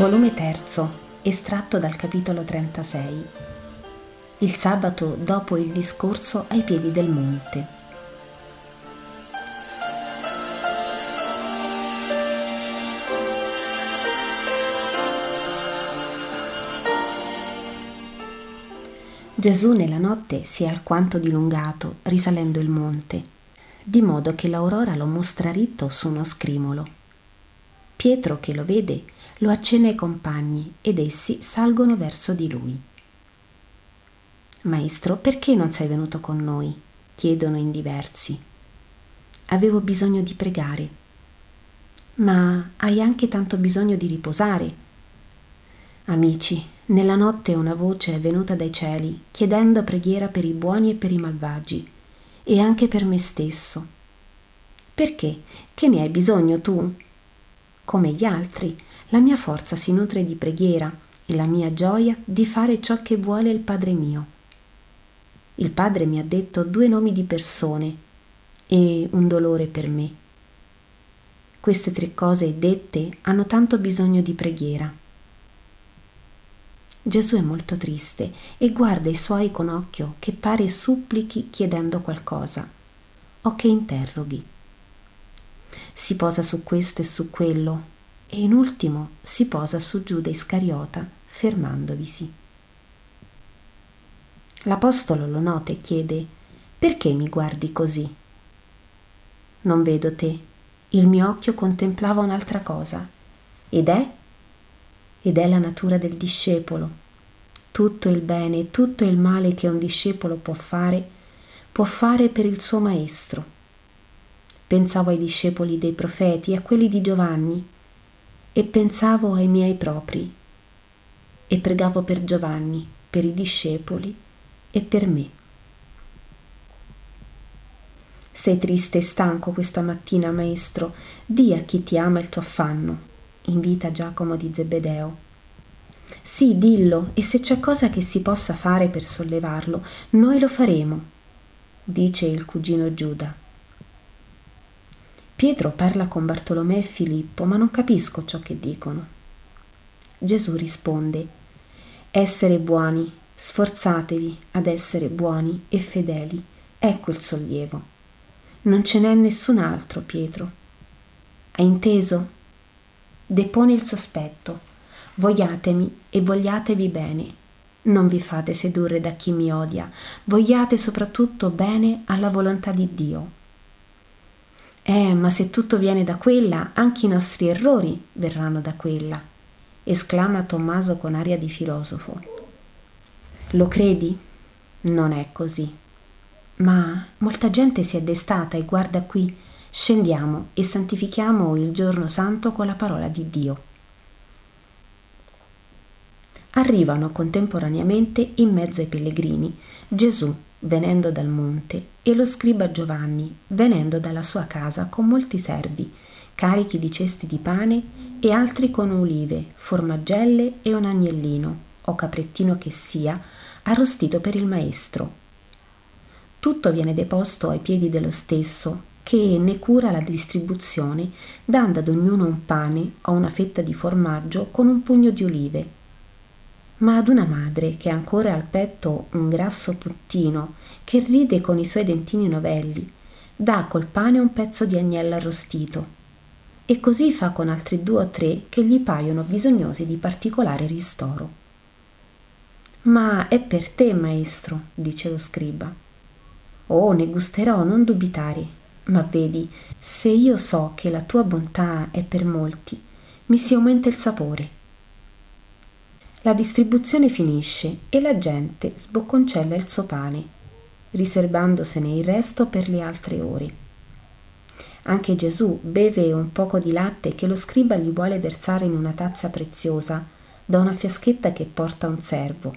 Volume 3, estratto dal capitolo 36. Il sabato dopo il discorso ai piedi del monte. Gesù nella notte si è alquanto dilungato risalendo il monte, di modo che l'aurora lo mostra ritto su uno scrimolo. Pietro, che lo vede, lo accenna ai compagni ed essi salgono verso di lui. Maestro, perché non sei venuto con noi? chiedono in diversi. Avevo bisogno di pregare. Ma hai anche tanto bisogno di riposare. Amici, nella notte una voce è venuta dai cieli chiedendo preghiera per i buoni e per i malvagi e anche per me stesso. Perché? Che ne hai bisogno tu? Come gli altri, la mia forza si nutre di preghiera e la mia gioia di fare ciò che vuole il Padre mio. Il Padre mi ha detto due nomi di persone e un dolore per me. Queste tre cose dette hanno tanto bisogno di preghiera. Gesù è molto triste e guarda i suoi con occhio che pare supplichi chiedendo qualcosa o che interroghi. Si posa su questo e su quello e in ultimo si posa su Giuda Iscariota fermandovisi. L'Apostolo lo nota e chiede perché mi guardi così? Non vedo te, il mio occhio contemplava un'altra cosa. Ed è? Ed è la natura del discepolo. Tutto il bene e tutto il male che un discepolo può fare, può fare per il suo maestro. Pensavo ai discepoli dei profeti a quelli di Giovanni, e pensavo ai miei propri e pregavo per Giovanni, per i discepoli e per me. Sei triste e stanco questa mattina, maestro, di a chi ti ama il tuo affanno, invita Giacomo di Zebedeo. Sì, dillo, e se c'è cosa che si possa fare per sollevarlo, noi lo faremo, dice il cugino Giuda. Pietro parla con Bartolomeo e Filippo, ma non capisco ciò che dicono. Gesù risponde, essere buoni, sforzatevi ad essere buoni e fedeli, ecco il sollievo. Non ce n'è nessun altro, Pietro. Hai inteso? Deponi il sospetto. Vogliatemi e vogliatevi bene. Non vi fate sedurre da chi mi odia, vogliate soprattutto bene alla volontà di Dio eh, ma se tutto viene da quella, anche i nostri errori verranno da quella, esclama Tommaso con aria di filosofo. Lo credi? Non è così. Ma molta gente si è destata e guarda qui, scendiamo e santifichiamo il giorno santo con la parola di Dio. Arrivano contemporaneamente in mezzo ai pellegrini Gesù venendo dal monte, e lo scriba Giovanni, venendo dalla sua casa con molti servi, carichi di cesti di pane e altri con olive, formaggelle e un agnellino, o caprettino che sia, arrostito per il maestro. Tutto viene deposto ai piedi dello stesso, che ne cura la distribuzione, dando ad ognuno un pane o una fetta di formaggio con un pugno di olive ma ad una madre che ha ancora al petto un grasso puttino che ride con i suoi dentini novelli, dà col pane un pezzo di agnello arrostito e così fa con altri due o tre che gli paiono bisognosi di particolare ristoro. Ma è per te, maestro, dice lo scriba. Oh, ne gusterò, non dubitare. Ma vedi, se io so che la tua bontà è per molti, mi si aumenta il sapore la distribuzione finisce e la gente sbocconcella il suo pane, riservandosene il resto per le altre ore. Anche Gesù beve un poco di latte che lo scriba gli vuole versare in una tazza preziosa da una fiaschetta che porta un servo.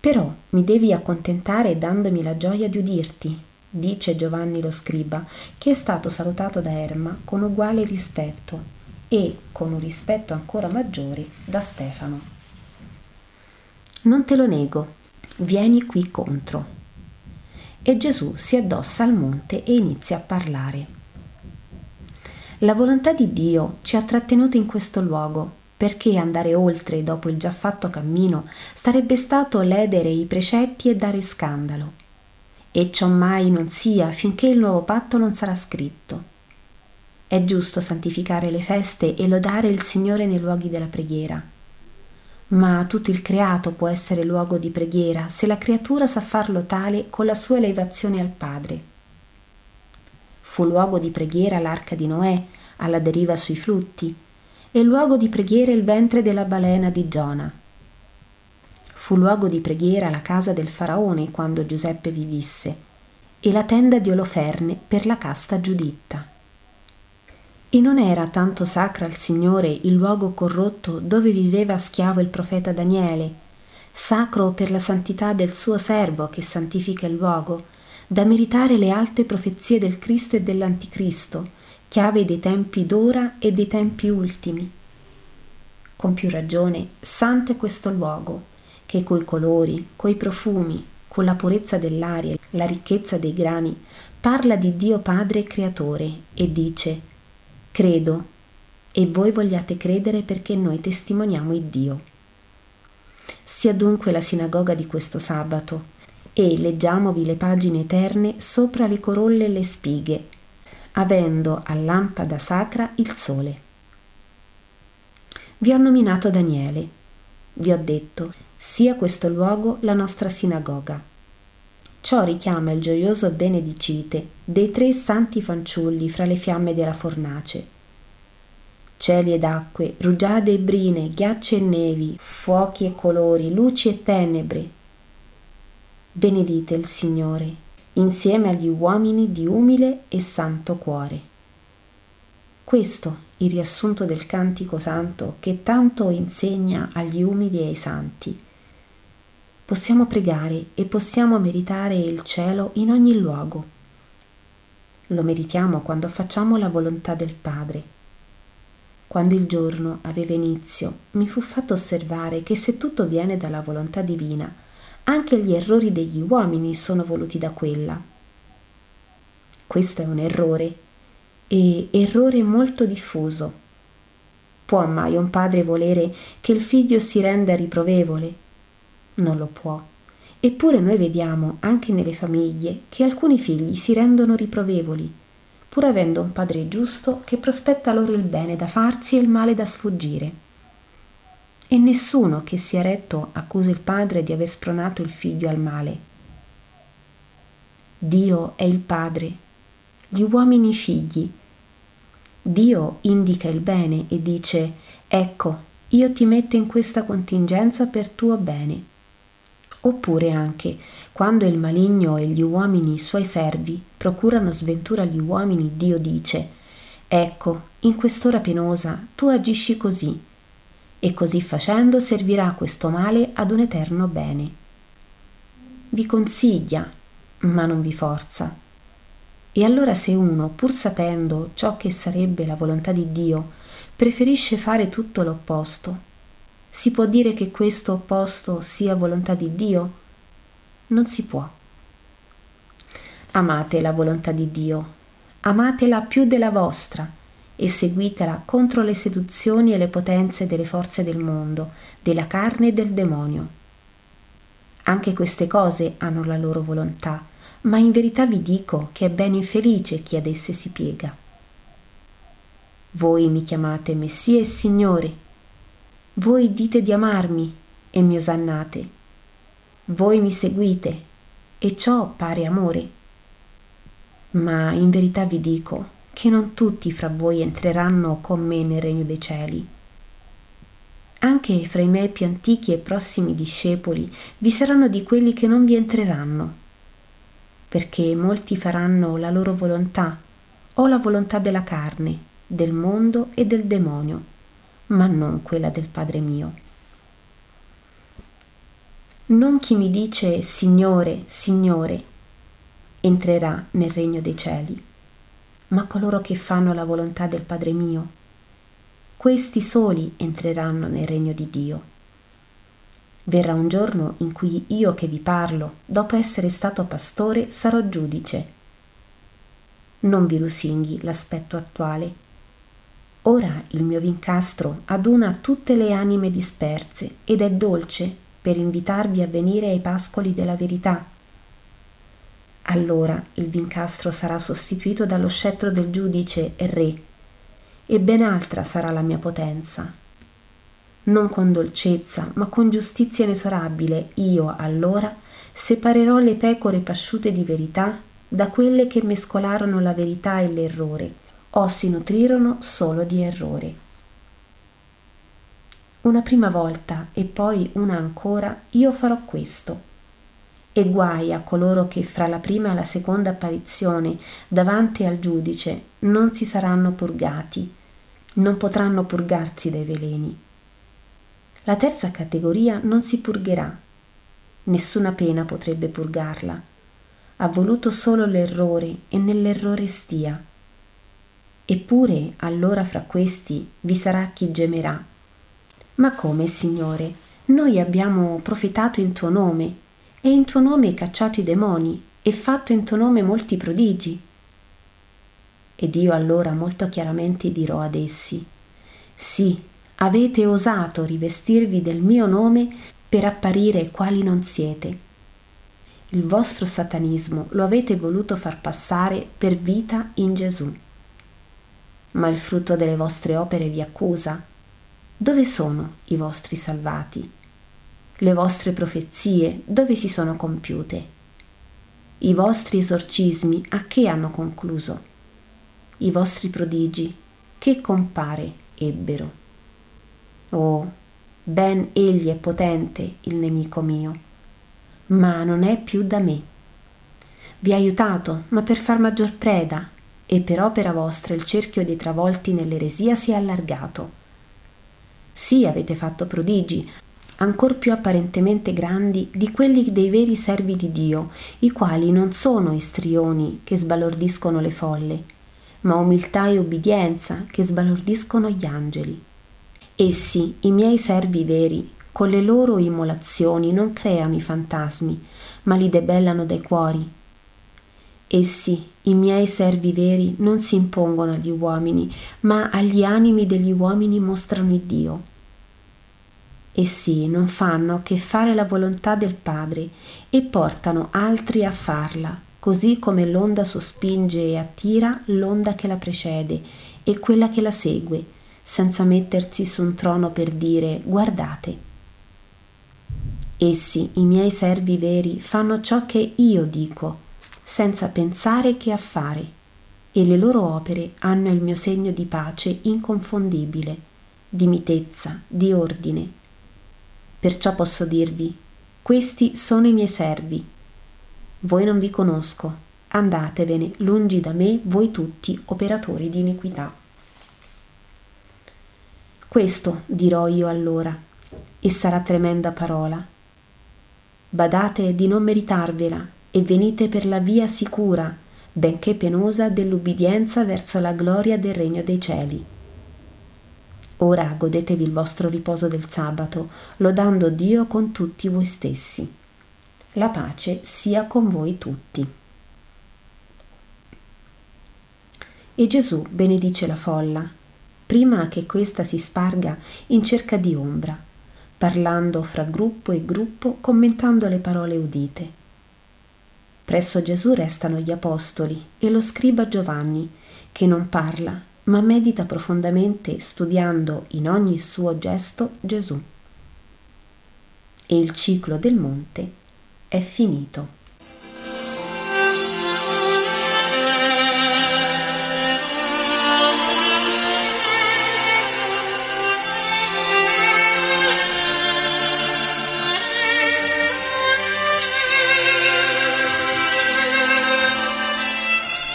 Però mi devi accontentare dandomi la gioia di udirti, dice Giovanni lo scriba, che è stato salutato da Erma con uguale rispetto e con un rispetto ancora maggiore da Stefano. Non te lo nego, vieni qui contro. E Gesù si addossa al monte e inizia a parlare. La volontà di Dio ci ha trattenuto in questo luogo, perché andare oltre dopo il già fatto cammino sarebbe stato ledere i precetti e dare scandalo. E ciò mai non sia finché il nuovo patto non sarà scritto. È giusto santificare le feste e lodare il Signore nei luoghi della preghiera. Ma tutto il creato può essere luogo di preghiera se la creatura sa farlo tale con la sua elevazione al Padre. Fu luogo di preghiera l'arca di Noè, alla deriva sui flutti, e luogo di preghiera il ventre della balena di Giona. Fu luogo di preghiera la casa del faraone quando Giuseppe vi visse, e la tenda di Oloferne per la casta Giuditta. E non era tanto sacra al Signore il luogo corrotto dove viveva schiavo il profeta Daniele, sacro per la santità del suo servo che santifica il luogo, da meritare le alte profezie del Cristo e dell'Anticristo, chiave dei tempi d'ora e dei tempi ultimi. Con più ragione, santo è questo luogo, che coi colori, coi profumi, con la purezza dell'aria, la ricchezza dei grani, parla di Dio Padre Creatore e dice Credo, e voi vogliate credere perché noi testimoniamo il Dio. Sia dunque la sinagoga di questo sabato, e leggiamovi le pagine eterne sopra le corolle e le spighe, avendo a lampada sacra il sole. Vi ho nominato Daniele, vi ho detto, sia questo luogo la nostra sinagoga. Ciò richiama il gioioso benedicite dei tre santi fanciulli fra le fiamme della fornace. Cieli ed acque, rugiade e brine, ghiacci e nevi, fuochi e colori, luci e tenebre. Benedite il Signore, insieme agli uomini di umile e santo cuore. Questo il riassunto del cantico santo che tanto insegna agli umili e ai santi possiamo pregare e possiamo meritare il cielo in ogni luogo. Lo meritiamo quando facciamo la volontà del Padre. Quando il giorno aveva inizio, mi fu fatto osservare che se tutto viene dalla volontà divina, anche gli errori degli uomini sono voluti da quella. Questo è un errore, e errore molto diffuso. Può mai un padre volere che il figlio si renda riprovevole non lo può. Eppure noi vediamo anche nelle famiglie che alcuni figli si rendono riprovevoli, pur avendo un padre giusto che prospetta loro il bene da farsi e il male da sfuggire. E nessuno che sia retto accusa il padre di aver spronato il figlio al male. Dio è il padre, gli uomini figli. Dio indica il bene e dice, ecco, io ti metto in questa contingenza per tuo bene oppure anche quando il maligno e gli uomini suoi servi procurano sventura agli uomini, Dio dice, ecco, in quest'ora penosa tu agisci così, e così facendo servirà questo male ad un eterno bene. Vi consiglia, ma non vi forza. E allora se uno, pur sapendo ciò che sarebbe la volontà di Dio, preferisce fare tutto l'opposto, si può dire che questo opposto sia volontà di Dio? Non si può. Amate la volontà di Dio, amatela più della vostra e seguitela contro le seduzioni e le potenze delle forze del mondo, della carne e del demonio. Anche queste cose hanno la loro volontà, ma in verità vi dico che è ben infelice chi ad esse si piega. Voi mi chiamate Messia e Signore, voi dite di amarmi e mi osannate. Voi mi seguite e ciò pare amore. Ma in verità vi dico che non tutti fra voi entreranno con me nel regno dei cieli. Anche fra i miei più antichi e prossimi discepoli vi saranno di quelli che non vi entreranno, perché molti faranno la loro volontà o la volontà della carne, del mondo e del demonio ma non quella del Padre mio. Non chi mi dice Signore, Signore, entrerà nel regno dei cieli, ma coloro che fanno la volontà del Padre mio. Questi soli entreranno nel regno di Dio. Verrà un giorno in cui io che vi parlo, dopo essere stato pastore, sarò giudice. Non vi lusinghi l'aspetto attuale Ora il mio vincastro aduna tutte le anime disperse ed è dolce per invitarvi a venire ai pascoli della verità. Allora il vincastro sarà sostituito dallo scettro del giudice e re, e ben altra sarà la mia potenza. Non con dolcezza, ma con giustizia inesorabile, io allora separerò le pecore pasciute di verità da quelle che mescolarono la verità e l'errore o si nutrirono solo di errori. Una prima volta e poi una ancora io farò questo. E guai a coloro che fra la prima e la seconda apparizione davanti al giudice non si saranno purgati, non potranno purgarsi dai veleni. La terza categoria non si purgherà, nessuna pena potrebbe purgarla. Ha voluto solo l'errore e nell'errore stia Eppure allora fra questi vi sarà chi gemerà. Ma come, Signore? Noi abbiamo profetato in tuo nome, e in tuo nome cacciato i demoni, e fatto in tuo nome molti prodigi. Ed io allora molto chiaramente dirò ad essi, sì, avete osato rivestirvi del mio nome per apparire quali non siete. Il vostro satanismo lo avete voluto far passare per vita in Gesù ma il frutto delle vostre opere vi accusa. Dove sono i vostri salvati? Le vostre profezie dove si sono compiute? I vostri esorcismi a che hanno concluso? I vostri prodigi che compare ebbero? Oh, ben egli è potente il nemico mio, ma non è più da me. Vi ha aiutato, ma per far maggior preda, e per opera vostra il cerchio dei travolti nell'eresia si è allargato. Sì, avete fatto prodigi, ancor più apparentemente grandi di quelli dei veri servi di Dio, i quali non sono istrioni che sbalordiscono le folle, ma umiltà e ubbidienza che sbalordiscono gli angeli. Essi, i miei servi veri, con le loro immolazioni non creano i fantasmi, ma li debellano dai cuori Essi, i miei servi veri, non si impongono agli uomini, ma agli animi degli uomini mostrano il Dio. Essi non fanno che fare la volontà del Padre e portano altri a farla, così come l'onda sospinge e attira l'onda che la precede e quella che la segue, senza mettersi su un trono per dire guardate. Essi, i miei servi veri, fanno ciò che io dico senza pensare che a fare, e le loro opere hanno il mio segno di pace inconfondibile, di mitezza, di ordine. Perciò posso dirvi, questi sono i miei servi. Voi non vi conosco, andatevene lungi da me voi tutti operatori di iniquità. Questo dirò io allora, e sarà tremenda parola. Badate di non meritarvela e venite per la via sicura, benché penosa, dell'ubbidienza verso la gloria del regno dei cieli. Ora godetevi il vostro riposo del sabato, lodando Dio con tutti voi stessi. La pace sia con voi tutti. E Gesù benedice la folla, prima che questa si sparga in cerca di ombra, parlando fra gruppo e gruppo, commentando le parole udite. Presso Gesù restano gli apostoli e lo scriba Giovanni, che non parla, ma medita profondamente studiando in ogni suo gesto Gesù. E il ciclo del monte è finito.